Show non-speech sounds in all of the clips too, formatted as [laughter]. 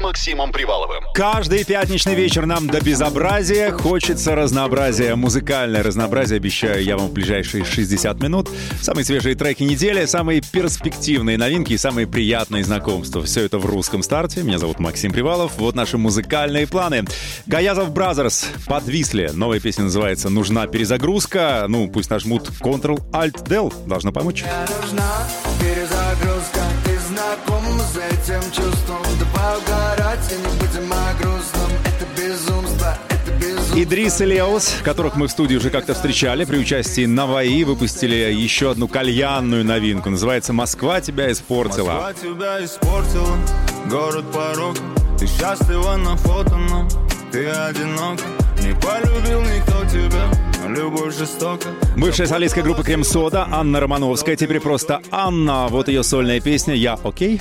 Максимом Приваловым. Каждый пятничный вечер нам до безобразия хочется разнообразия. Музыкальное разнообразие обещаю я вам в ближайшие 60 минут. Самые свежие треки недели, самые перспективные новинки и самые приятные знакомства. Все это в русском старте. Меня зовут Максим Привалов. Вот наши музыкальные планы. Gayazovs Brothers подвисли. Новая песня называется «Нужна перезагрузка». Ну, пусть нажмут Ctrl-Alt-Del. Должно помочь. Мне нужна перезагрузка Ты знаком с этим чувством Да Идрис и Леос, которых мы в студии уже как-то встречали при участии Наваи, выпустили еще одну кальянную новинку. Называется «Москва тебя испортила». Москва тебя испортила, город порог Ты счастлива на фото, но ты одинок Не полюбил никто тебя, а любовь жестока Бывшая солистская группа Крем Сода Анна Романовская, теперь просто Анна. Вот ее сольная песня «Я окей».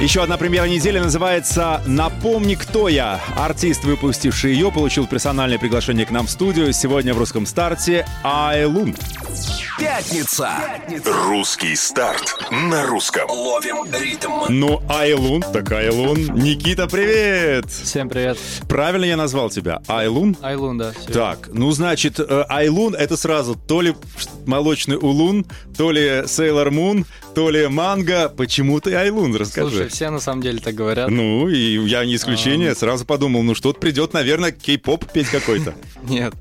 Еще одна премьера недели называется «Напомни, кто я». Артист, выпустивший ее, получил персональное приглашение к нам в студию. Сегодня в русском старте Айлун. Пятница. Русский старт на русском. Ловим ритм. Ну, Айлун, так Айлун. Никита, привет! Всем привет. Правильно я назвал тебя? Айлун? Айлун, да. всё. Так, ну, значит, э, Айлун — это сразу то ли молочный улун, то ли Сейлор Мун, то ли манго. Почему ты Айлун? Расскажи. Слушай, все на самом деле так говорят. Ну, и я не исключение. Сразу подумал, ну, что-то придет, наверное, кей-поп петь какой-то. [laughs] Нет.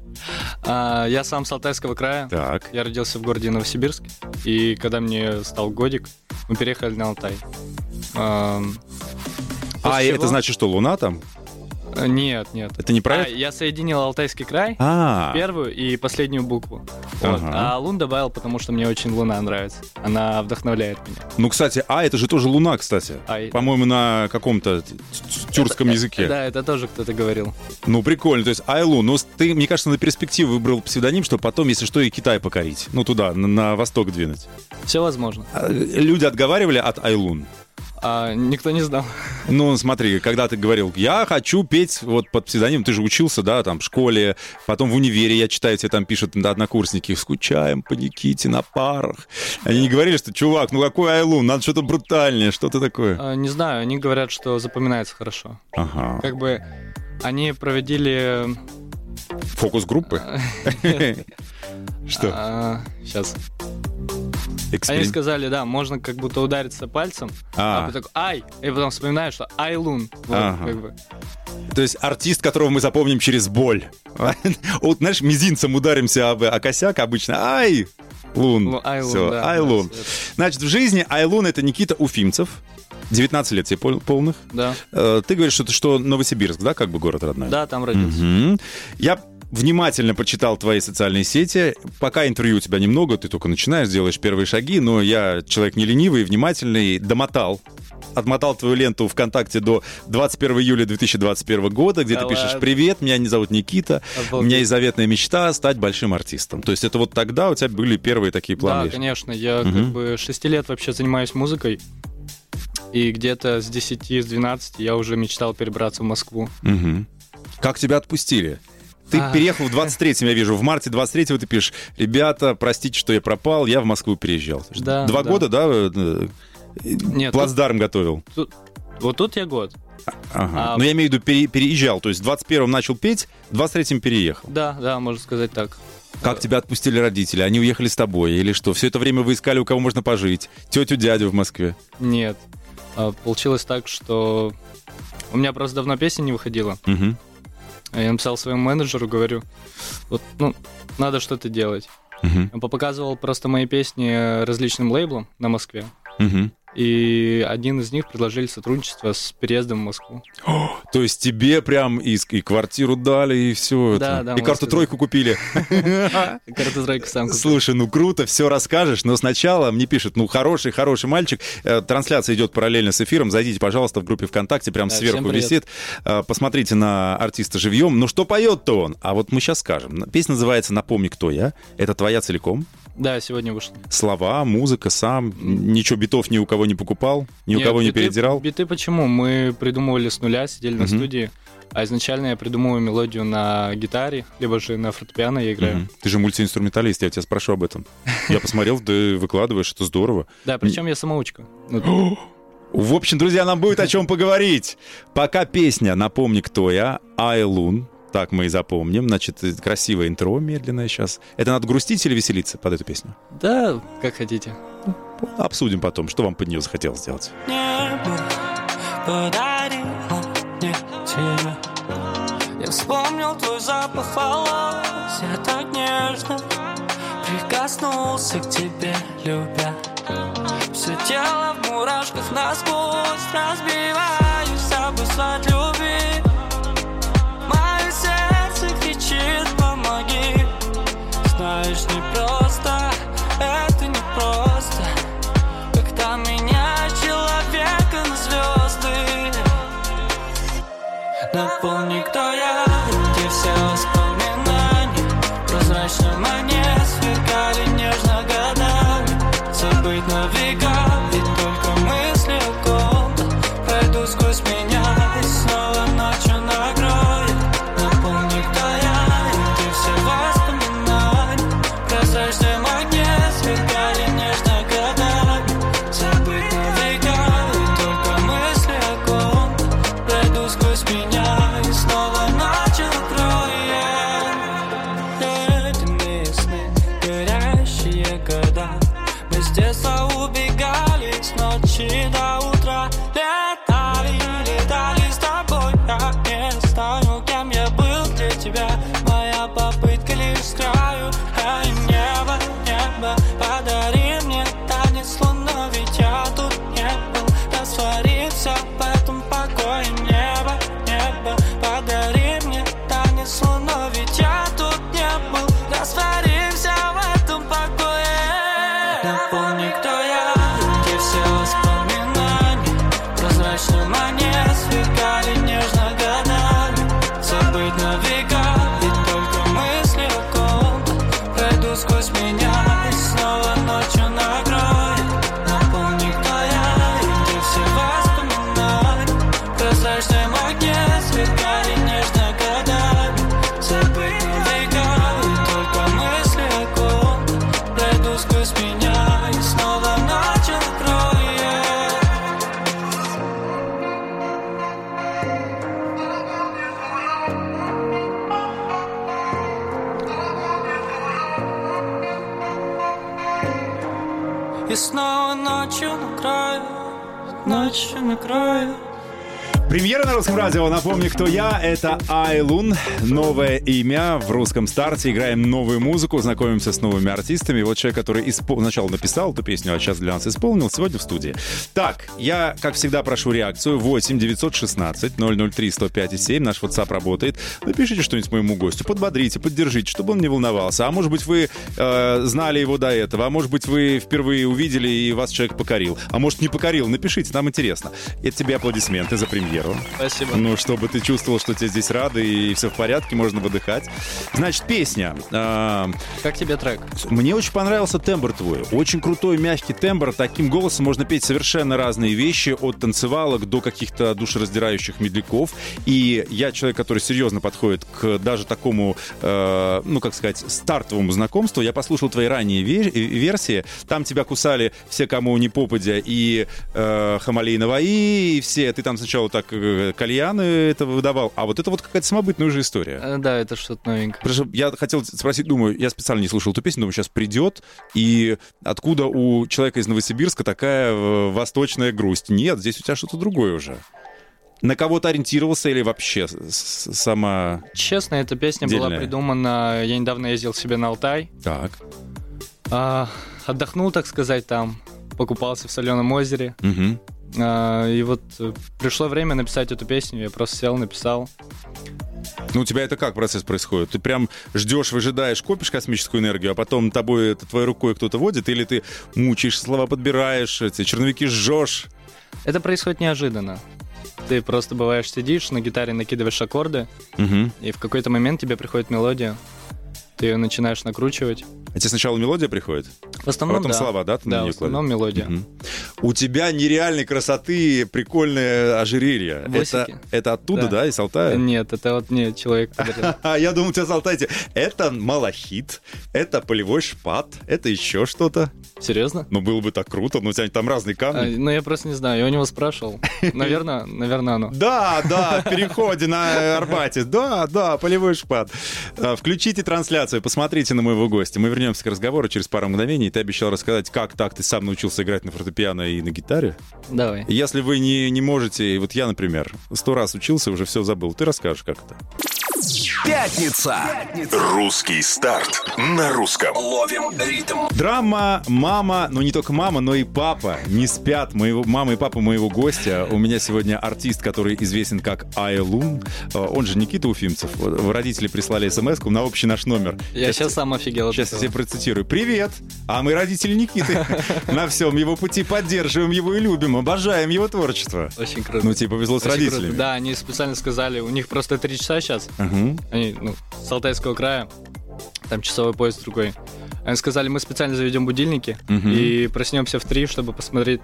А, я сам с Алтайского края. Так. Я родился в городе Новосибирск. И когда мне стал годик, мы переехали на Алтай. А после это значит, что Луна там? Э, Нет, нет. Это не А, правильно? я соединил Алтайский край, А, первую и последнюю букву. Вот. Ага. А Лун добавил, потому что мне очень Луна нравится. Она вдохновляет меня. ну, кстати, а, это же тоже Луна, кстати. Ай. По-моему, на каком-то т- т- тюркском языке. Да, это тоже кто-то говорил. Ну, прикольно. То есть Айлун. Ну, ты, мне кажется, на перспективу выбрал псевдоним, чтобы потом, если что, и Китай покорить. Ну, туда, на, на восток двинуть. Все возможно. А, Люди отговаривали от Айлун. А, никто не знал. Ну, смотри, когда ты говорил, я хочу петь вот под псевдоним, ты же учился, да, там, в школе, потом в универе, я читаю, тебе там пишут однокурсники, скучаем по Никите на парах. Они не говорили, что, чувак, ну какой Айлун, надо что-то брутальнее, что-то такое. А, не знаю, они говорят, что запоминается хорошо. Ага. Как бы они проводили... Фокус группы? [laughs] Что? сейчас. Они Эксперим- сказали, да, можно как будто удариться пальцем, А. а, потом такой, ай, и потом вспоминаю, что Айлун. Вот, Ага. как бы. То есть артист, которого мы запомним через боль. [laughs] Вот, знаешь, мизинцем ударимся об о косяк обычно. Ай! Лун. Ну, Айлун, Всё, да, Айлун. да, Значит, в жизни Айлун — это Никита Уфимцев. 19 лет тебе пол- полных. Да, Э, Ты говоришь, что что Новосибирск, да, как бы город родной? да, там родился. Мгм. Я внимательно почитал твои социальные сети. Пока интервью у тебя немного, ты только начинаешь, делаешь первые шаги, но я человек не ленивый, внимательный, домотал. Отмотал твою ленту ВКонтакте до 21 июля 2021 года, где Да ты пишешь ладно? «Привет, меня не зовут Никита, у Обалдеть. меня есть заветная мечта стать большим артистом». То есть это вот тогда у тебя были первые такие планы? Да, конечно, я Мгм. как бы 6 лет вообще занимаюсь музыкой. И где-то с 10, с 12 я уже мечтал перебраться в Москву. Мгм. Как тебя отпустили? Ты А. переехал в 23-м, я вижу. В марте 23-го ты пишешь, ребята, простите, что я пропал, я в Москву переезжал. Да, Два да. года, да, э, Нет, плацдарм готовил? тут- вот тут я год. Ага. А- Но я имею в виду, пере- переезжал. То есть в 21-м начал петь, в 23-м переехал. Да, да, можно сказать так. Как тебя отпустили родители? Они уехали с тобой? Или что? Все это время вы искали, у кого можно пожить? Тетю, дядю в Москве? Нет. А, Получилось так, что у меня просто давно песня не выходила. Мгм. А Я написал своему менеджеру, говорю, вот, ну, надо что-то делать. Мгм. Он показывал просто мои песни различным лейблам на Москве. Мгм. И один из них предложили сотрудничество с переездом в Москву. То есть тебе прям и, и квартиру дали, и все Да, это. да, и можно карту сказать. тройку купили. [laughs] Карту сам купил. Слушай, ну круто, все расскажешь, но сначала мне пишут, ну хороший, хороший мальчик. Э, Трансляция идет параллельно с эфиром. Зайдите, пожалуйста, в группе ВКонтакте, прям сверху висит. Э, Посмотрите на артиста живьем. Ну что поет-то он? А вот мы сейчас скажем. Песня называется «Напомни, кто я». Это твоя целиком. Да, сегодня вышло. Слова, музыка, сам, ничего битов ни у кого не покупал, ни у Нет, кого не биты- передирал. Биты почему? Мы придумывали с нуля, сидели на Мгм. студии, а изначально я придумываю мелодию на гитаре, либо же на фортепиано я играю. Мгм. Ты же мультиинструменталист, я тебя спрошу об этом. [laughs] Я посмотрел, ты выкладываешь, это здорово. Да, причем я самоучка. Ну, [gasps] В общем, друзья, нам будет о чем поговорить. Пока песня «Напомни, кто я», Айлун, так мы и запомним. Значит, красивое интро медленное сейчас. Это надо грустить или веселиться под эту песню? да, как хотите. Обсудим потом, что вам под нее захотелось сделать. небо подарила мне тебя. Я вспомнил твой запах волос, я так нежно прикоснулся к тебе, любя. Все тело в мурашках насквозь, разбиваюсь об асфальт Напомни, кто я, где все воспоминания. Прозрачно мне сверкали нежно годами. Забыть на русском радио. Напомню, кто я. Это Айлун. Новое имя в русском старте. Играем новую музыку, знакомимся с новыми артистами. Вот человек, который испол... сначала написал эту песню, а сейчас для нас исполнил, сегодня в студии. Так, я, как всегда, прошу реакцию. 8 916 003 105 7. Наш WhatsApp работает. Напишите что-нибудь моему гостю. Подбодрите, поддержите, чтобы он не волновался. А может быть, вы э, знали его до этого. А может быть, вы впервые увидели и вас человек покорил. А может, не покорил. Напишите, нам интересно. Это тебе аплодисменты за премьеру. Ну, чтобы ты чувствовал, что тебе здесь рады и все в порядке, можно выдыхать. Значит, песня. А, Как тебе трек? Мне очень понравился тембр твой. Очень крутой, мягкий тембр. Таким голосом можно петь совершенно разные вещи, от танцевалок до каких-то душераздирающих медляков. И я человек, который серьезно подходит к даже такому, э, ну, как сказать, стартовому знакомству. Я послушал твои ранние ве- версии. Там тебя кусали все, кому не попадя, и э, Хамалей Наваи, и все. Ты там сначала так э, кальяны это выдавал. А вот это вот какая-то самобытная уже история. Э, Да, это что-то новенькое. Потому что я хотел спросить, думаю, я специально не слушал эту песню, думаю, сейчас придет, и откуда у человека из Новосибирска такая э, восточная грусть? Нет, здесь у тебя что-то другое уже. На кого-то ориентировался или вообще сама... Честно, эта песня была Дельная. придумана... Я недавно ездил себе на Алтай. Так. а, отдохнул, так сказать, там. Покупался в соленом озере. Мгм. А, и вот э, пришло время написать эту песню. Я просто сел, написал. Ну, у тебя это как процесс происходит? Ты прям ждешь, выжидаешь, копишь космическую энергию, а потом тобой, это твоей рукой кто-то водит, или ты мучаешь, слова подбираешь, эти черновики жжешь? Это происходит неожиданно. Ты просто бываешь сидишь, на гитаре накидываешь аккорды, Мгм. и в какой-то момент тебе приходит мелодия. Ты ее начинаешь накручивать, А тебе сначала мелодия приходит? В основном, Потом да. слова, да, ты на да, неё в основном мелодия. Мгм. У тебя нереальной красоты прикольное ожерелье. Это, это оттуда, да, Да. из Алтая? Нет, это вот мне человек. [laughs] А я думал, у тебя с Алтая. Это малахит, это полевой шпат, это еще что-то. Серьезно? Ну, было бы так круто, но у тебя там разные А, камни. Ну, я просто не знаю, я у него спрашивал. [laughs] Наверное, наверное, оно. Да, да, в переходе на Арбате. Да, да, полевой шпат. А, Включите трансляцию, посмотрите на моего гостя. Мы вернемся к разговору через пару мгновений. Ты обещал рассказать, как так ты сам научился играть на фортепиано и на гитаре. Давай. Если вы не, не можете, вот я, например, сто раз учился, уже все забыл. Ты расскажешь, как это? Пятница. Русский старт на русском. Ловим ритм. Драма, мама, ну не только мама, но и папа не спят. Моего, мама и папа моего гостя. У меня сегодня артист, который известен как Айлун. Э, Он же Никита Уфимцев. Родители прислали смс на общий наш номер. Я сейчас сам офигел Сейчас я тебе процитирую. Привет! А мы родители Никиты. [laughs] На всем его пути поддерживаем его и любим, обожаем его творчество. Очень круто. Ну, тебе повезло с родителями. Да, они специально сказали, у них просто три часа сейчас. Мгм. Они, ну, с Алтайского края, там часовой пояс другой. Они сказали, мы специально заведем будильники Мгм. и проснемся в три, чтобы посмотреть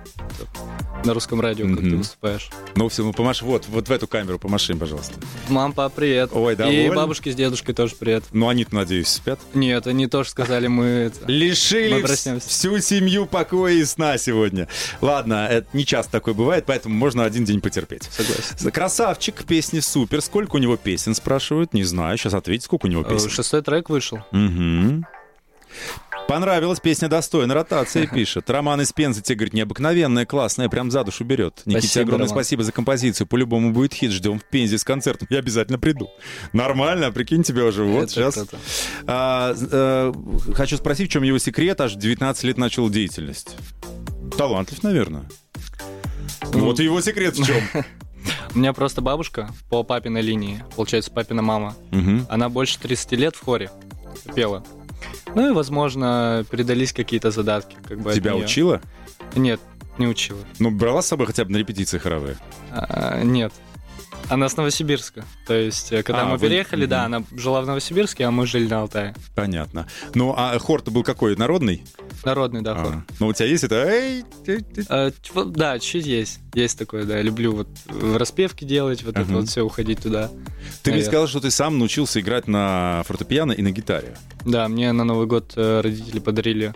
на русском радио, как ты Мгм. выступаешь. Ну все, ну помашь, вот, вот в эту камеру помаши, им, пожалуйста. Мам, пап, привет. Ой, И довольны? бабушке с дедушкой тоже привет. Ну, они-то, надеюсь, спят. Нет, они тоже сказали, мы... Лишили Мы всю семью покоя и сна сегодня. Ладно, это не часто такое бывает, поэтому можно один день потерпеть. Согласен. Красавчик, песни супер. Сколько у него песен, спрашивают? Не знаю, сейчас ответить, сколько у него Э, песен. Шестой трек вышел. Мгм. Понравилась песня достойна ротации, [laughs] пишет. Роман из Пензы тебе говорит, необыкновенная, классная, прям за душу берет. Никите Спасибо, огромное Роман. спасибо за композицию. По-любому будет хит, ждем в Пензе с концертом. Я обязательно приду. Нормально, прикинь тебя уже. Вот Это сейчас. круто. А, э, хочу спросить, в чем его секрет? Аж 19 лет начал деятельность. Талантлив, наверное. Ну, Вот его секрет в чем. [laughs] У меня просто бабушка по папиной линии, получается, папина мама. Она больше 30 лет в хоре пела. Ну и, возможно, передались какие-то задатки. Как бы Тебя учила? Нет, не учила. Ну, брала с собой хотя бы на репетиции хоровые? А, нет. Она с Новосибирска. То есть, э, когда А, мы вы- переехали, да, она жила в Новосибирске, а мы жили на Алтае. Понятно. Ну, а хор-то был какой? Народный? Народный, да, хор. А. Ну, у тебя есть это? Эй, ты- ты- А, да, чуть есть. Есть такое, да. Люблю вот в распевке делать, вот это Ага. вот все, уходить туда. Ты мне Наверно. сказал, что ты сам научился играть на фортепиано и на гитаре. Да, мне на Новый год э, родители подарили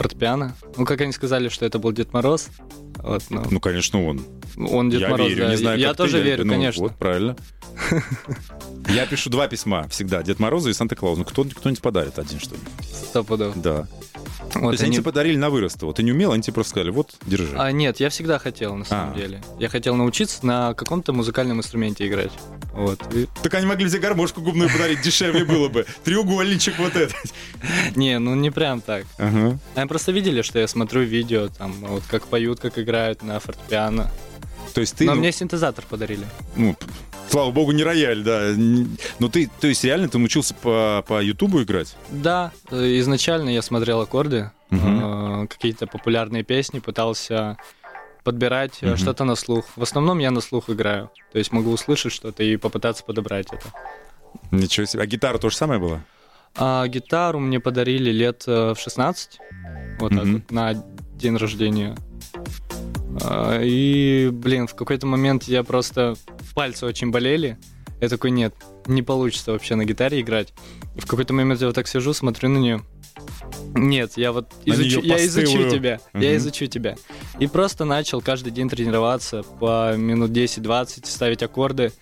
фортепиано. Ну, как они сказали, что это был Дед Мороз. Вот, ну, Ну, конечно, он. он Дед я Мороз, верю, да. не знаю, Я как ты, тоже верю, ну, конечно. Вот, правильно. [laughs] Я пишу два письма всегда. Дед Морозу и Санта-Клаус. Ну, кто, кто-нибудь подарит один, что ли. Сто пудов. Да. То Вот есть они тебе подарили на вырост. Вот ты не умел, они тебе просто сказали, вот, держи. А, нет, я всегда хотел, на самом А. деле. Я хотел научиться на каком-то музыкальном инструменте играть. Вот. И- Так они могли тебе гармошку губную подарить, дешевле было бы. Треугольничек вот этот. Не, ну не прям так. Ага. Они просто видели, что я смотрю видео, там, вот как поют, как играют на фортепиано. То есть ты, Но ну, мне синтезатор подарили. ну, слава богу, не рояль, да. Но ты, то есть реально ты научился по, по Ютубу играть? Да, э, изначально я смотрел аккорды, э, какие-то популярные песни, пытался подбирать Мгм. что-то на слух. В основном я на слух играю. То есть могу услышать что-то и попытаться подобрать это. Ничего себе. А гитара то же самое была? А гитару мне подарили лет э, в 16. Вот так Мгм. вот, на день рождения. А, И, блин, в какой-то момент я просто... Пальцы очень болели. Я такой, нет, не получится вообще на гитаре играть. И в какой-то момент я вот так сижу, смотрю на нее. Нет, я вот изучу, я изучу тебя, Мгм. я изучу тебя. И просто начал каждый день тренироваться по минут 10-20, ставить аккорды.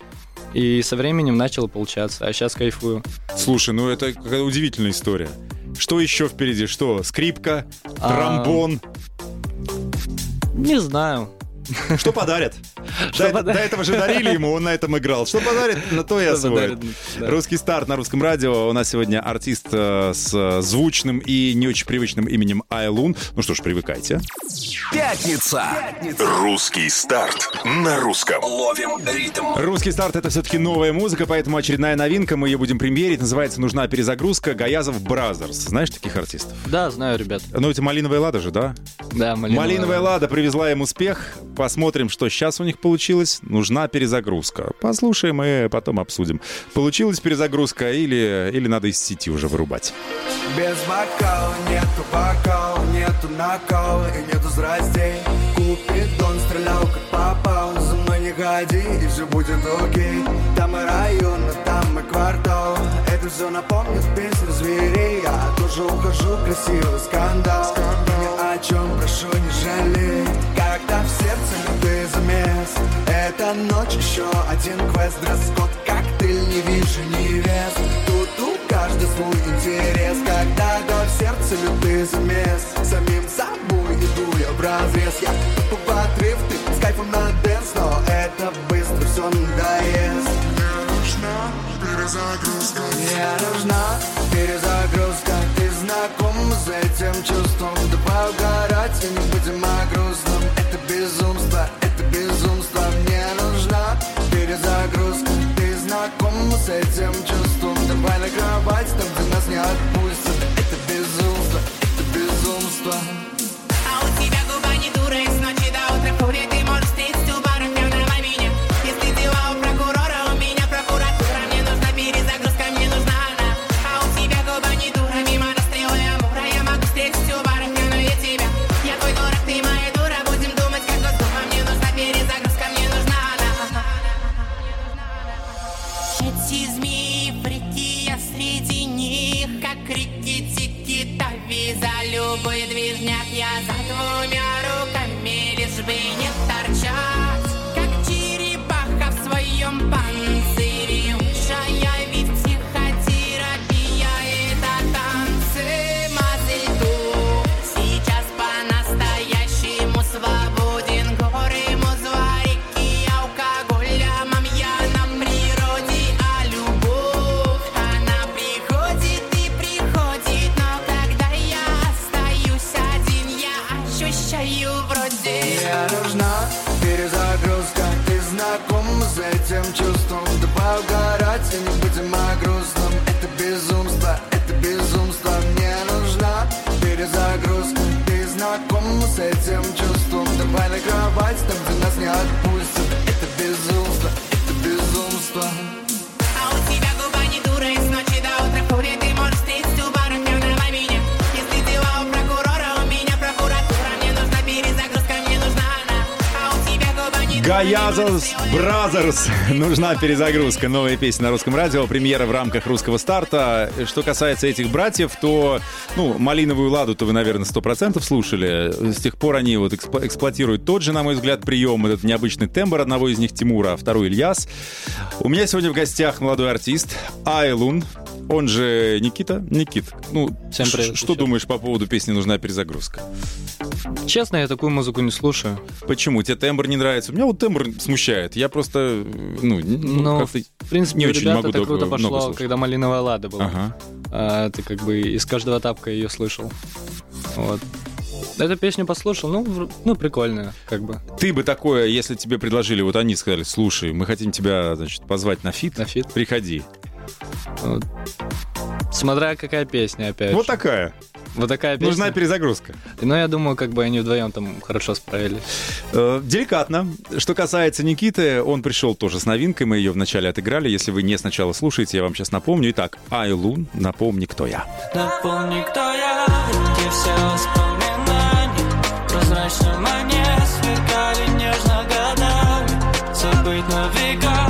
И со временем начало получаться, а сейчас кайфую. Слушай, ну это какая удивительная история. Что еще впереди? Что? Скрипка, А, тромбон. Не знаю. Что подарят? Что До, подарят? до этого же дарили ему, он на этом играл. Что подарит, на то и освоит. да. Русский старт на русском радио. У нас сегодня артист э, с звучным и не очень привычным именем Айлун. Ну что ж, привыкайте. Пятница. Русский старт на русском. Ловим ритм. Русский старт это все-таки новая музыка, поэтому очередная новинка. Мы ее будем примерить. Называется «Нужна перезагрузка». Gayazovs Brothers. Знаешь таких артистов? Да, знаю, ребят. Ну, это «Малиновая лада» же, да? Да, малиновая, «Малиновая лада» привезла им успех. Посмотрим, что сейчас у них получилось? Нужна перезагрузка. Послушаем и потом обсудим. Получилась перезагрузка или, или надо из сети уже вырубать? Без бокала нету бокала, нету накала и нету зрастей Купидон стрелял как попал, за мной не ходи и все будет окей Там и район, а там и квартал, это все напомнит песню зверей Я тоже ухожу, красивый скандал, о чем прошу не жалей Когда в сердце любые замес, эта ночь еще один квест Дресс-код, коктейль, не вижу невест. Тут у каждый свой интерес. Когда до сердца лютый замес Самим собой иду я в разрез. Я по отрыв, ты с кайфом на dance Но это быстро все надоест. Мне нужна перезагрузка. Мне нужна перезагрузка. Ты знаком с этим чувством И не будем о грустном. Это безумство, это безумство Мне нужна перезагрузка Ты знаком с этим чувством Gayazovs Brothers. Нужна перезагрузка. Новая песня на русском радио. Премьера в рамках русского старта. Что касается этих братьев, то, ну, «Малиновую ладу»-то вы, наверное, 100% слушали. С тех пор они вот эксп- эксплуатируют тот же, на мой взгляд, прием. Этот необычный тембр одного из них Тимура, а второй Ильяс. У меня сегодня в гостях молодой артист Айлун. Он же Никита. Никит, ну, Всем привет что еще. думаешь по поводу песни «Нужна перезагрузка»? Честно, я такую музыку не слушаю. Почему? Тебе тембр не нравится? У меня вот тембр смущает. Я просто, ну, ну, Но, как-то... в принципе, не очень ребят могу это круто пошло, когда «Малиновая лада» была. Ага. А, ты как бы из каждого тапка ее слышал. Вот. Эту песню послушал, ну, ну, прикольная, как бы, Ты бы такое, если тебе предложили, вот они сказали, слушай, мы хотим тебя, значит, позвать на фит, на фит. приходи. Смотря какая песня, опять Вот же. такая. Вот такая песня. Нужна перезагрузка. Но я думаю, как бы они вдвоем там хорошо справились. Э, деликатно. Что касается Никиты, он пришел тоже с новинкой, мы ее вначале отыграли. Если вы не сначала слушаете, я вам сейчас напомню. Итак, Айлун, напомни, кто я. Напомни, кто я, где все воспоминания Прозрачно мне сверкали нежно годами Забыть на века,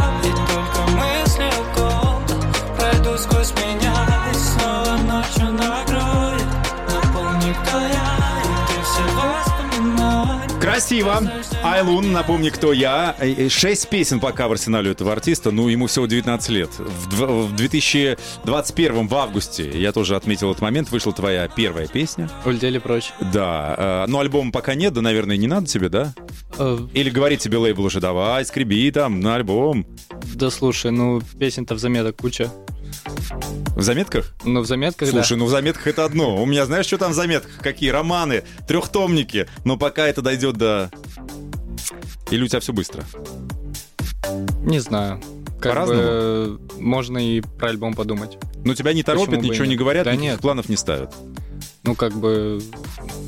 Красиво. Айлун, напомни, кто я. Э, э, Шесть песен пока в арсенале этого артиста. Ну, ему всего 19 лет. В, дв- в 2021 в августе, я тоже отметил этот момент, вышла твоя первая песня. Улетели прочь. Да. э, Но альбома пока нет, да, наверное, не надо тебе, да? Или говорит тебе лейбл уже, давай, скреби там на альбом. да слушай, ну, песен-то в заметок куча. В заметках? Ну, в заметках, Слушай, ну в заметках это одно. У меня, знаешь, что там в заметках? Какие романы, трехтомники. Но пока это дойдет до... Или у тебя все быстро? да. Не знаю. Как По-разному? бы э, можно и про альбом подумать. Ну тебя не торопят, ничего не говорят, Да никаких нет. планов не ставят. Ну, как бы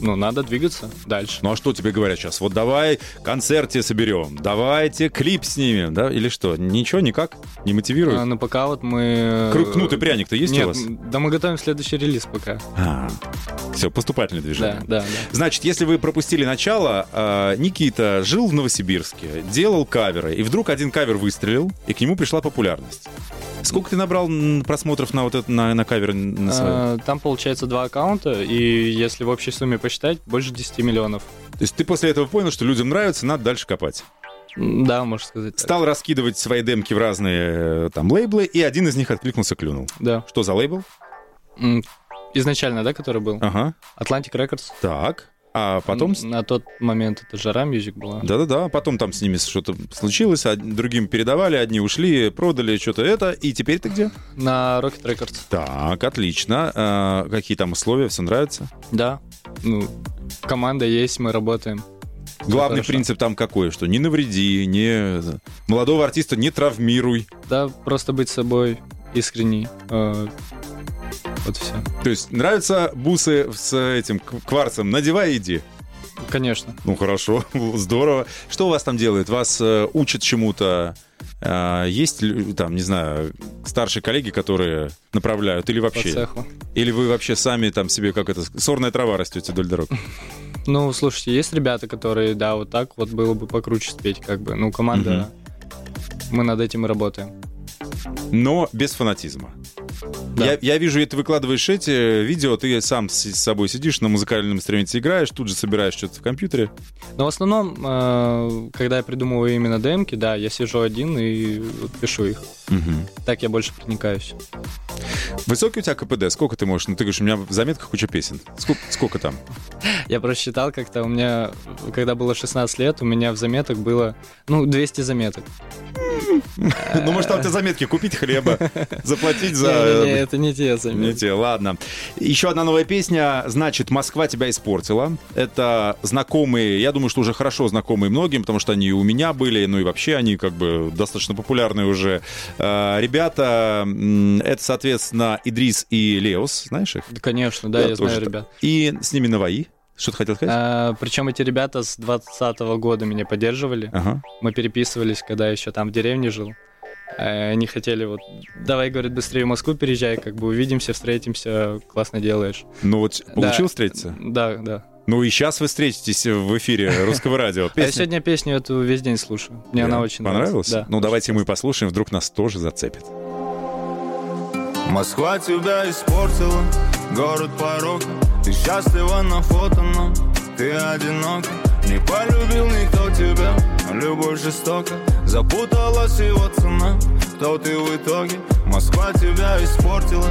ну, надо двигаться дальше. Ну а что тебе говорят сейчас? Вот давай концерт тебе соберем, давайте клип снимем, да? Или что? Ничего, никак? Не мотивирует? А, ну, пока вот мы... Кру- Кнут и пряник-то есть Нет, у вас? да мы готовим следующий релиз пока. все, поступательное движение. Да, да, да. Значит, если вы пропустили начало, э, Никита жил в Новосибирске, делал каверы, и вдруг один кавер выстрелил, и к нему пришла популярность. Сколько ты набрал просмотров на вот это на, на кавер на своем? А, Там получается два аккаунта, и если в общей сумме посчитать, больше 10 миллионов. То есть ты после этого понял, что людям нравится, надо дальше копать. Да, можно сказать так. Стал раскидывать свои демки в разные э, там лейблы, и один из них откликнулся, клюнул. Да. Что за лейбл? Изначально, да, который был? Ага. Atlantic Records. Так. А потом... На тот момент это Жара Music была. Да-да-да, потом там с ними что-то случилось, а другим передавали, одни ушли, продали что-то это, и теперь ты где? На Rocket Records. Так, отлично. А, какие там условия, все нравится? Да. Ну, команда есть, мы работаем. Главный хорошо. принцип там какой, что не навреди, не... Молодого артиста не травмируй. Да, просто быть собой, искренний. Э, Вот все. То есть нравятся бусы с этим кварцем, надевай и иди. Конечно. Ну хорошо, [laughs] здорово. Что у вас там делают? Вас э, учат чему-то? А, есть там, не знаю, старшие коллеги, которые направляют, или По вообще? цеху. Или вы вообще сами там себе, как это, сорная трава растете вдоль дорог? Ну, слушайте, есть ребята, которые, да, вот так вот было бы покруче спеть, как бы. Ну, команда, мы над этим и работаем. Но без фанатизма. Да. Я, я вижу, ты выкладываешь эти видео, ты сам с, собой сидишь, на музыкальном инструменте играешь, тут же собираешь что-то в компьютере. Но в основном, э, когда я придумываю именно демки, да, я сижу один и пишу их. Так я больше проникаюсь. Высокий у тебя КПД? Сколько ты можешь? Ну, ты говоришь, у меня в заметках куча песен. Сколько, сколько там? Я просчитал как-то, у меня, когда было 16 лет, у меня в заметок было, ну, 200 заметок. [laughs] Ну, может, там тебя заметки купить хлеба, заплатить за... Не-не-не, это не те Не заметки. те, ладно. Еще одна новая песня, значит, «Москва тебя испортила». Это знакомые, я думаю, что уже хорошо знакомые многим, потому что они и у меня были, ну и вообще они как бы достаточно популярные уже. Э, Ребята, это, соответственно, Идрис и Леос, знаешь их? Да, конечно, да, я, знаю ребят. И с ними Наваи. Что ты хотел сказать? А, причем эти ребята с 20 года меня поддерживали. Ага. Мы переписывались, когда еще там в деревне жил. Э, Они хотели вот, давай, говорят, быстрее в Москву переезжай, как бы увидимся, встретимся, классно делаешь. Ну вот, Да. получилось встретиться? Да, да. Ну и сейчас вы встретитесь в эфире русского радио. А я сегодня песню эту весь день слушаю. Мне она Да? очень Понравилась? нравится. Да. Ну давайте мы послушаем, вдруг нас тоже зацепит. Москва тебя испортила, город порока Ты счастлива на фото, но ты одинока Не полюбил никто тебя, любовь жестока. Запуталась его цена, кто ты в итоге? Москва тебя испортила,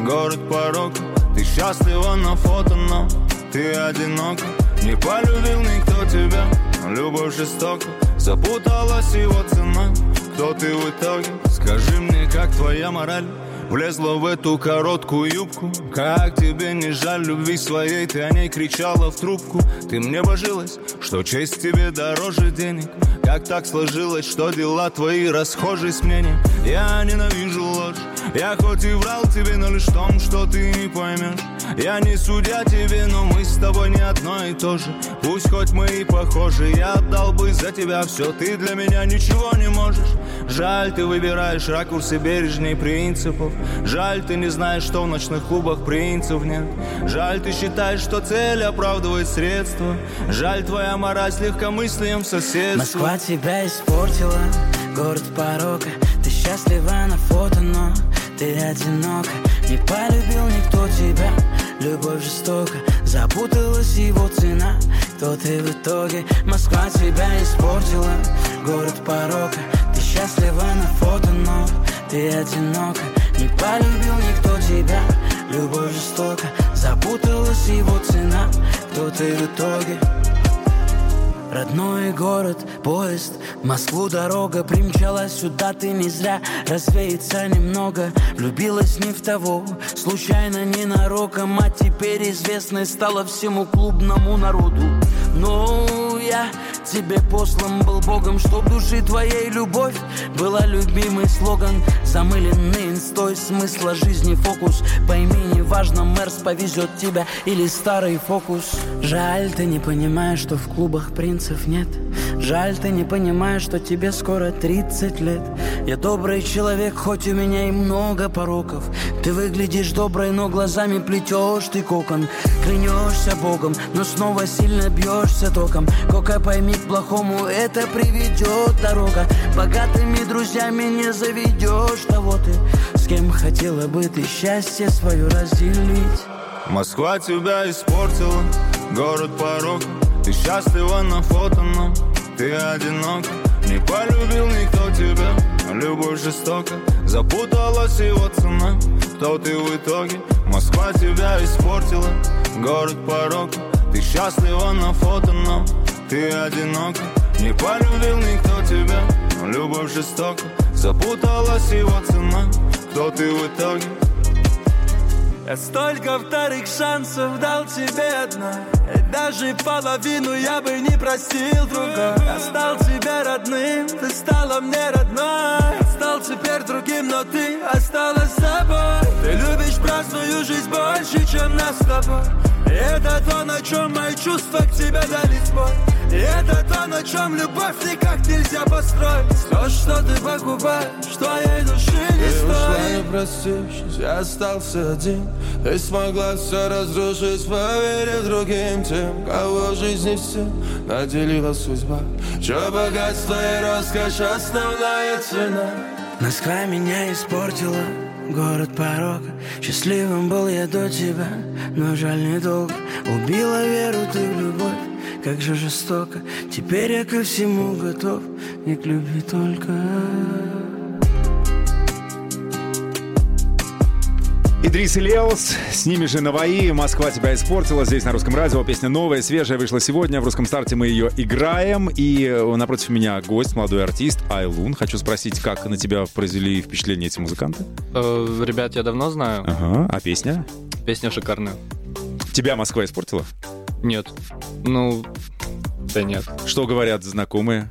город порока Ты счастлива на фото, но ты одинока Не полюбил никто тебя, любовь жестока. Запуталась его цена, кто ты в итоге? Скажи мне, как твоя мораль Влезла в эту короткую юбку. Как тебе не жаль любви своей? Ты о ней кричала в трубку. Ты мне божилась, что честь тебе дороже денег. Как так сложилось, что дела твои расхожи с мнением? Я ненавижу ложь. Я хоть и врал тебе, но лишь в том, что ты не поймешь Я не судья тебе, но мы с тобой не одно и то же. Пусть хоть мы и похожи Я отдал бы за тебя все Ты для меня ничего не можешь. Жаль, ты выбираешь ракурсы бережней принципов. Жаль, ты не знаешь, что в ночных клубах принцев нет. Жаль, ты считаешь, что цель оправдывает средства. Жаль, твоя мораль с легкомыслием соседства Москва тебя испортила, город порока. Ты счастлива на фото, но ты одинока. Не полюбил никто тебя, любовь жестока Запуталась его цена, кто ты в итоге Москва тебя испортила, город порока Ты счастлива на фото, но ты одинока. Не полюбил никто тебя, любовь жестока Запуталась его цена, кто ты в итоге Родной город, поезд, Москву дорога. Примчалась сюда ты не зря, развеется немного. Влюбилась не в того, случайно, ненароком. А теперь известной стала всему клубному народу. Ну, я тебе послан был Богом Чтоб души твоей любовь была любимый слоган. Замыленный инстой смысла жизни фокус. Пойми, не важно, Мерс повезет тебя или старый фокус. Жаль, ты не понимаешь, что в клубах принцев нет. Жаль, ты не понимаешь, что тебе скоро 30 лет. Я добрый человек, хоть у меня и много пороков. Ты выглядишь доброй, но глазами плетешь ты кокон. Клянешься Богом, но снова сильно бьешься током Кока, пойми, к плохому это приведет. Дорога Богатыми друзьями не заведешь того ты С кем хотела бы ты счастье свое разделить. Москва тебя испортила, город порог. Ты счастлива на фото, но ты одинок. Не полюбил никто тебя, любовь жестока Запуталась его цена, кто ты в итоге? Москва тебя испортила, город порог. Ты счастлива на фото, но ты одинок Не полюбил никто тебя, любовь жестока. Запуталась его цена, кто ты в итоге? Я столько вторых шансов дал тебе одна. И даже половину я бы не простил друга Я стал тебе родным, ты стала мне родной. Я стал теперь другим, но ты осталась собой Ты любишь праздную жизнь больше, чем нас с тобой. И это то, на чем мои чувства к тебе дали сбой И это то, на чем любовь никак нельзя построить. Все, что ты покупаешь, твоей души не Ты ушла, стоит. не простившись, я остался один. Ты смогла все разрушить, поверив другим тем Кого в жизни все наделила судьба. Че богатство и роскошь основная цена. Москва меня испортила, город порока. Счастливым был я до тебя, но жаль недолго. Убила веру ты в любовь, как же жестоко Теперь я ко всему готов, не к любви только Идрис и Леос, с ними же Наваи, «Москва тебя испортила». Здесь на русском радио песня новая, свежая, вышла сегодня. В русском старте мы ее играем. И э, напротив меня гость, молодой артист Айлун. Хочу спросить, как на тебя произвели впечатление эти музыканты? Э, Ребят, я давно знаю. Ага, а песня? Песня шикарная. Тебя Москва испортила? Нет. Ну, да нет. Что говорят знакомые,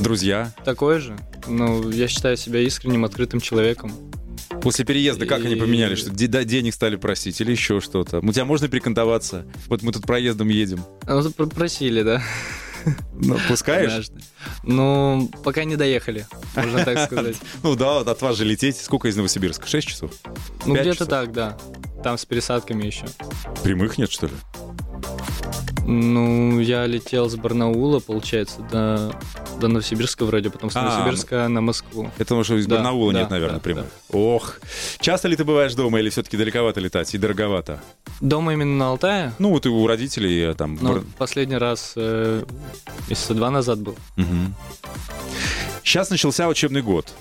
друзья? Такой же. Ну, я считаю себя искренним, открытым человеком. После переезда как они И- поменяли? Что де- да, денег стали просить или еще что-то? У тебя можно перекантоваться? Вот мы тут проездом едем. Ну, пр- просили, да? Ну, пускаешь? Однажды. Ну, пока не доехали, можно так сказать. [laughs] Ну да, от вас же лететь. Сколько из Новосибирска? 6 часов? Ну, где-то так, да. Там с пересадками еще. Прямых нет, что ли? Ну, я летел с Барнаула, получается, до, до Новосибирска вроде, потом с А, Новосибирска на Москву. Это потому что из Да, Барнаула да, нет, наверное, да, прямых. Ох. Часто ли ты бываешь дома или все-таки далековато летать и дороговато? Дома именно на Алтае? Ну, вот и у родителей э, там... Ну, бар- последний раз э, месяца два назад был. Мгм. Сейчас начался учебный год.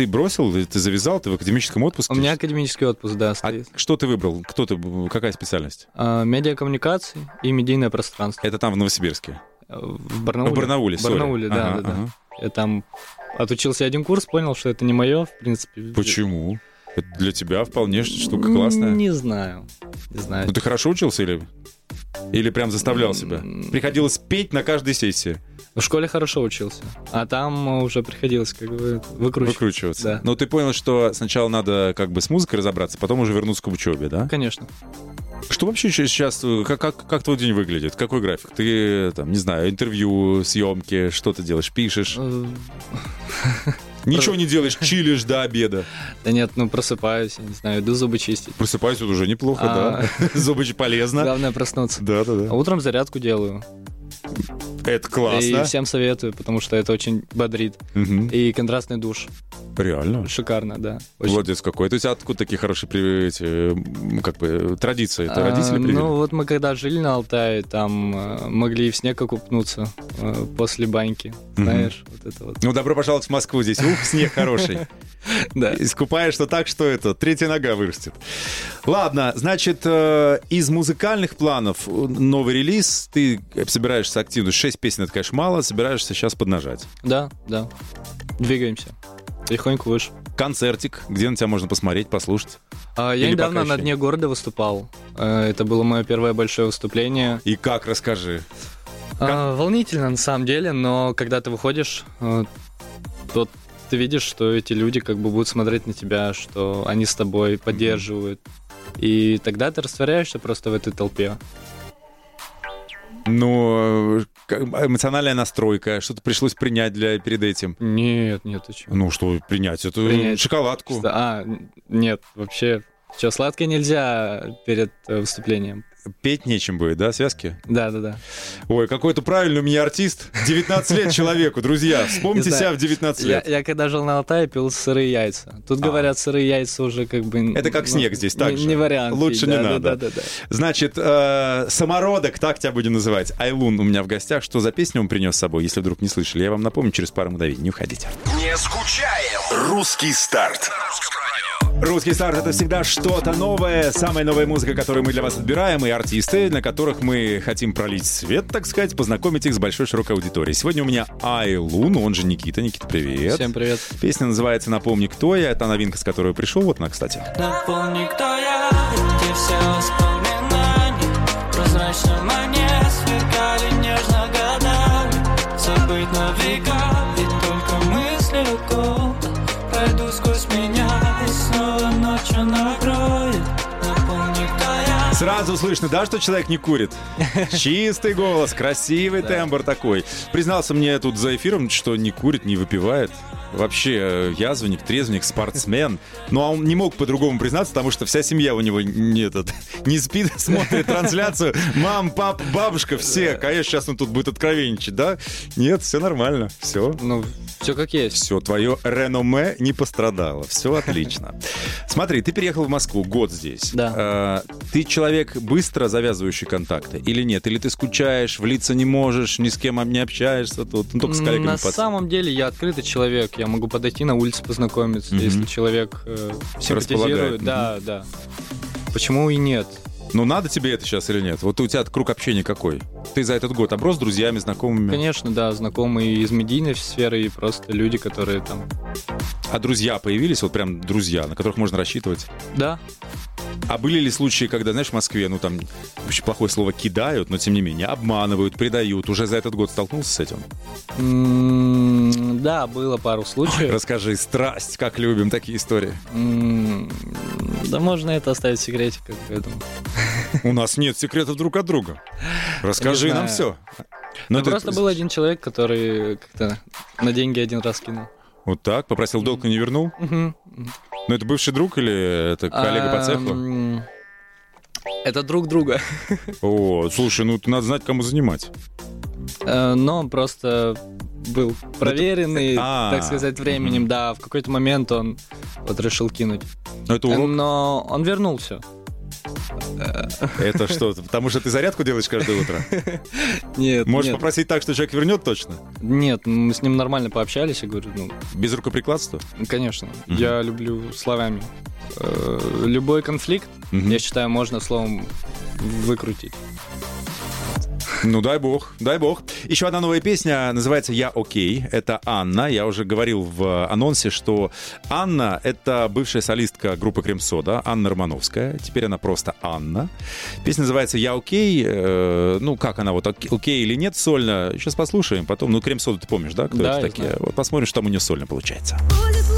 Ты бросил, ты завязал, ты в академическом отпуске? У меня академический отпуск, да, А стоит. что ты выбрал? Кто ты, какая специальность? А, медиакоммуникации и медийное пространство. Это там в Новосибирске? В Барнауле. В Барнауле, В. Барнауле, да, Ага, да, да. ага. Я там отучился один курс, понял, что это не мое, в принципе. Почему? Это для тебя вполне штука классная. Не знаю. Не знаю. Ну ты хорошо учился или... Или прям заставлял себя? Приходилось петь на каждой сессии, В школе хорошо учился, а там э, уже приходилось как бы выкручивать. выкручиваться. Да. Но ты понял, что сначала надо как бы с музыкой разобраться, потом уже вернуться к учебе, да? Конечно. Что вообще сейчас, э, как, как, как твой день выглядит? Какой график? Ты, там, не знаю, интервью, съемки, что ты делаешь? Пишешь? [laughs] Ничего не делаешь, [laughs] чилишь до обеда. Да нет, ну просыпаюсь, не знаю, иду зубы чистить. Просыпаюсь, вот уже неплохо, А. да. [laughs] Зубы же полезно. Главное проснуться. Да, да, А да. утром зарядку делаю. Это И классно. всем советую, потому что это очень бодрит. Мгм. И контрастный душ. Реально. Шикарно, да. Очень. Молодец какой. То есть откуда такие хорошие эти, как бы, традиции? Это А, родители привели? Ну, вот мы когда жили на Алтае, там э, могли и в снег окупнуться э, после баньки. Знаешь, вот это вот. Ну, добро пожаловать в Москву здесь. Ух, снег хороший. [laughs] Да. Искупаешься так, что это, третья нога вырастет. Ладно, значит, э, из музыкальных планов новый релиз. Ты собираешься активно. Шесть песен, это, конечно, мало. Собираешься сейчас поднажать. Да, да. Двигаемся. Потихоньку выше. Концертик, где на тебя можно посмотреть, послушать. А, я Или недавно на Дне города выступал. Э, Это было мое первое большое выступление. И как, расскажи. А, волнительно на самом деле, но когда ты выходишь, э, то ты видишь, что эти люди как бы будут смотреть на тебя, что они с тобой поддерживают. И тогда ты растворяешься просто в этой толпе. Ну, эмоциональная настройка, что-то пришлось принять для перед этим. Нет, нет, ты? Ну что, принять? Это Принять. шоколадку. А, нет, вообще. Что, сладкое нельзя перед э, выступлением? Петь нечем будет, да, связки? Да, да, да. Ой, какой-то правильный у меня артист. 19 лет человеку, друзья. Вспомните себя в 19 Я, лет. я когда жил на Алтае, пил сырые яйца. Тут А. говорят, сырые яйца уже как бы... Это как ну, снег здесь, так не, же. не вариант. Лучше да, не да, надо. Да, да, да. Значит, э, самородок, так тебя будем называть. Айлун у меня в гостях. Что за песню он принес с собой, если вдруг не слышали? Я вам напомню через пару мгновений. Не уходите. Не скучаем. Русский старт. Русский старт — это всегда что-то новое, самая новая музыка, которую мы для вас отбираем, и артисты, на которых мы хотим пролить свет, так сказать, познакомить их с большой широкой аудиторией. Сегодня у меня Айлун, он же Никита. Никита, привет. Всем привет. Песня называется «Напомни, кто я». Это новинка, с которой пришел. Вот она, кстати. Напомни, кто я, где все воспоминания Прозрачно мне сверкали нежно годами Забыть на века, ведь только мысли о ком Пройду сквозь меня ночью накроет Сразу слышно, да, что человек не курит? [laughs] Чистый голос, красивый тембр такой. Признался мне тут за эфиром, что не курит, не выпивает. Вообще э, язвенник, трезвенник, спортсмен. Ну, а он не мог по-другому признаться, потому что вся семья у него не, этот, [laughs] не спит, [laughs] смотрит трансляцию. Мам, пап, бабушка, все. Конечно, сейчас он тут будет откровенничать, да? Нет, все нормально, все. Ну, все как есть. Все, твое реноме не пострадало. Все отлично. Смотри, ты переехал в Москву, год здесь. Да. Э, ты человек быстро завязывающий контакты или нет? Или ты скучаешь, влиться не можешь, ни с кем не общаешься тут, ну, только с коллегами На самом деле я открытый человек. Я могу подойти на улице познакомиться, Мгм. если человек э, симпатизирует. Да, да. Почему и нет? Ну, надо тебе это сейчас или нет? Вот у тебя круг общения какой? Ты за этот год оброс с друзьями, знакомыми? Конечно, да, знакомые из медийной сферы и просто люди, которые там... А друзья появились? Вот прям друзья, на которых можно рассчитывать? Да, А были ли случаи, когда, знаешь, в Москве, ну там, очень плохое слово кидают, но тем не менее, обманывают, предают? Уже за этот год столкнулся с этим? Да, было пару случаев. Расскажи, страсть, как любим такие истории. Да можно это оставить в секрете, как бы, я думаю. У нас нет секретов друг от друга. Расскажи нам все. Ну, просто был один человек, который как-то на деньги один раз кинул. Вот так, попросил долг и не вернул? Ну, это бывший друг или это коллега по цеху? Ам, Это друг друга. О, слушай, ну надо знать, кому занимать. Э, Но он просто был проверенный, А, так сказать, временем. Да, в какой-то момент он вот решил кинуть. Ну, это урок. Но он вернул все. Это что? Потому что ты зарядку делаешь каждое утро? Нет, Можешь нет, попросить так, что человек вернет точно? нет, мы с ним нормально пообщались, я говорю, ну, Без рукоприкладства? конечно, Мгм. я люблю словами. Э, Любой конфликт, Мгм. я считаю, можно словом выкрутить. Ну, дай бог, дай бог. Еще одна новая песня называется «Я окей». Это Анна. Я уже говорил в анонсе, что Анна — это бывшая солистка группы «Крем-сода», Анна Романовская. Теперь она просто Анна. Песня называется «Я окей». Э, ну, как она, вот ок- окей или нет сольно, сейчас послушаем. Потом, ну, «Крем-соду» ты помнишь, да? Кто Да, это такие? знаю. Вот посмотрим, что там у нее сольно получается. Будет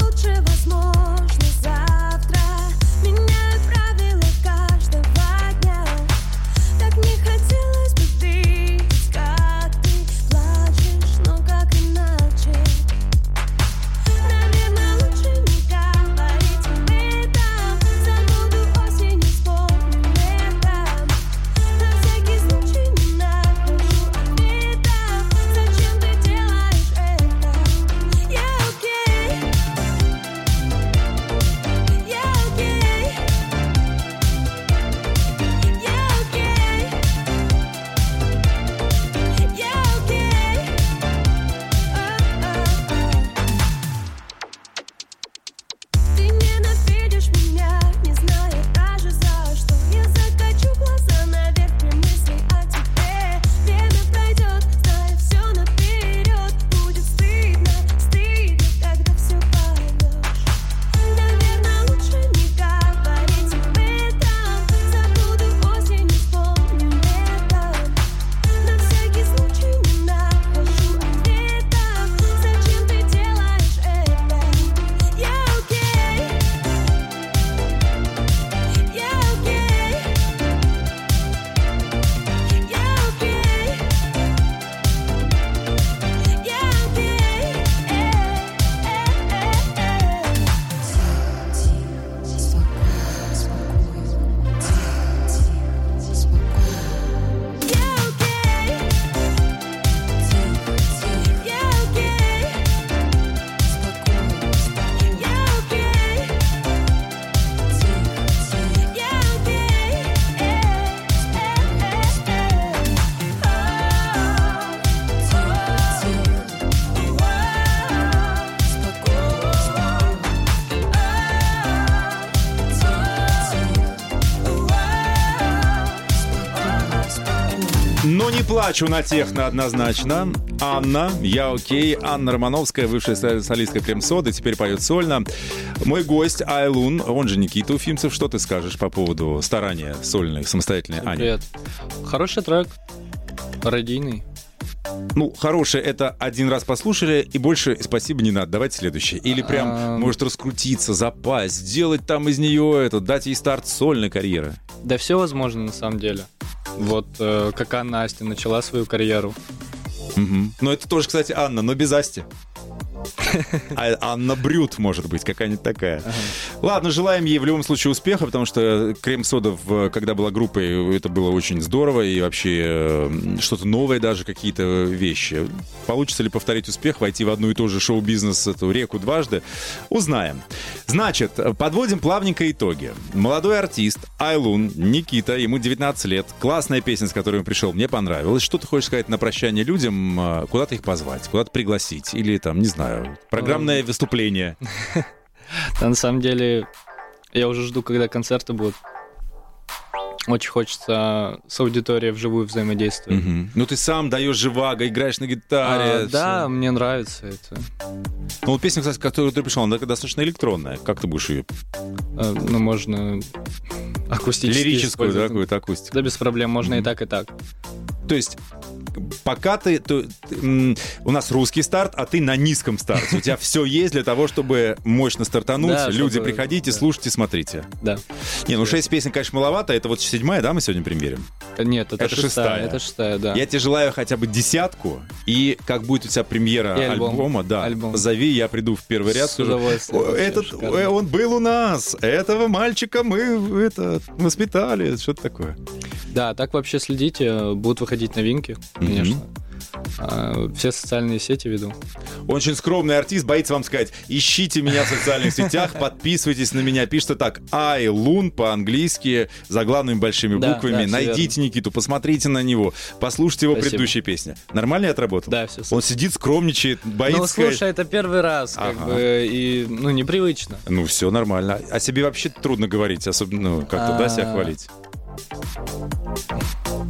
Плачу на техно однозначно. Анна, я окей. Анна Романовская, бывшая со- солистка Крем-Соды, теперь поет сольно. Мой гость Айлун, он же Никита Уфимцев. Что ты скажешь по поводу старания сольной, самостоятельной Ани? Привет. Хороший трек. Радийный. Ну, хорошее, это один раз послушали, и больше спасибо не надо. Давайте следующее. Или прям Ам. может раскрутиться, запасть, сделать там из нее это, дать ей старт сольной карьеры. Да все возможно на самом деле. Вот э, как Анна Настя начала свою карьеру. Мгм. Ну, это тоже, кстати, Анна, но без Асти. [laughs] А Анна Брют, может быть, какая-нибудь такая. Ладно, желаем ей в любом случае успеха, потому что Крем-Сода, когда была группой, это было очень здорово, и вообще э, что-то новое даже, какие-то вещи. Получится ли повторить успех, войти в одну и ту же шоу-бизнес, эту реку дважды, узнаем. Значит, подводим плавненько итоги. Молодой артист Айлун, Никита, ему 19 лет. Классная песня, с которой он пришел, мне понравилась. Что ты хочешь сказать на прощание людям? э, Куда-то их позвать, куда-то пригласить? Или там, не знаю, программное выступление? Да, [laughs] на самом деле, я уже жду, когда концерты будут. Очень хочется с аудиторией вживую взаимодействовать. Мгм. Ну, ты сам даешь живаго, играешь на гитаре. А, да, мне нравится это. Ну, вот песня, кстати, которую ты пришел, она достаточно электронная. Как ты будешь ее? Э, Ну, можно акустически Лирическую, да, какую-то акустику. Да, без проблем, можно и так, и так. То есть пока ты, ты, м, у нас русский старт, а ты на низком старте. У тебя все есть для того, чтобы мощно стартануть. Да, Люди, чтобы- приходите, да. слушайте, смотрите. Да. Не, ну 6 песен, конечно, маловато. Это вот седьмая, да, мы сегодня примерим? Нет, это, Это шестая, шестая. Это шестая, да. Я тебе желаю хотя бы десятку, и как будет у тебя премьера альбом. альбома, да, Альбом. зови, я приду в первый ряд, С скажу, удовольствием, «О, вообще этот, шикарно». э, он был у нас, этого мальчика мы это, воспитали, что-то такое. Да, так вообще следите, будут выходить новинки, конечно. А, Все социальные сети веду. Очень скромный артист, боится вам сказать, ищите меня в социальных сетях, [laughs] подписывайтесь на меня, пишется так, Ай Лун по-английски, заглавными большими Да, буквами, да, всё найдите Никиту, посмотрите на него, послушайте его Спасибо. предыдущие песни. Нормально я отработал? Да, все Он сидит, скромничает, боится Ну, сказать. слушай, это первый раз, как Ага. бы, и, ну, непривычно. Ну, все нормально. О себе вообще трудно говорить, особенно ну, как-то, да, себя А. хвалить.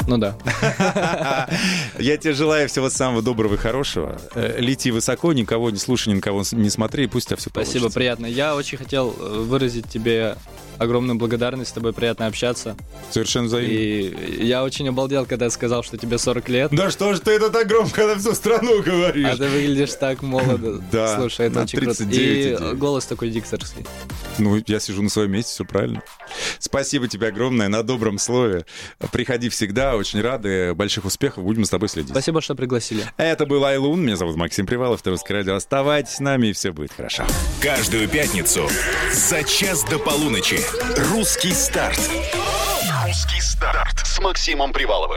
Ну да. [laughs] Я тебе желаю всего самого доброго и хорошего. Э, Лети высоко, никого не слушай, никого не смотри, пусть у тебя все Спасибо, получится. приятно. Я очень хотел э, выразить тебе огромную благодарность, с тобой приятно общаться. Совершенно взаимно. И я очень обалдел, когда сказал, что тебе 40 лет. Да что ж ты это так громко на всю страну говоришь? А ты выглядишь так молодо. [laughs] Да, Слушай, это очень круто. 39 И голос такой дикторский. Ну, я сижу на своем месте, все правильно. Спасибо тебе огромное на добром слове. Приходи всегда, очень рады. Больших успехов, будем с тобой следить. Спасибо, что пригласили. Это был Айлун, меня зовут Максим Привалов, это Русское радио. Оставайтесь с нами, и все будет хорошо. Каждую пятницу за час до полуночи. Русский старт. Русский старт с Максимом Приваловым.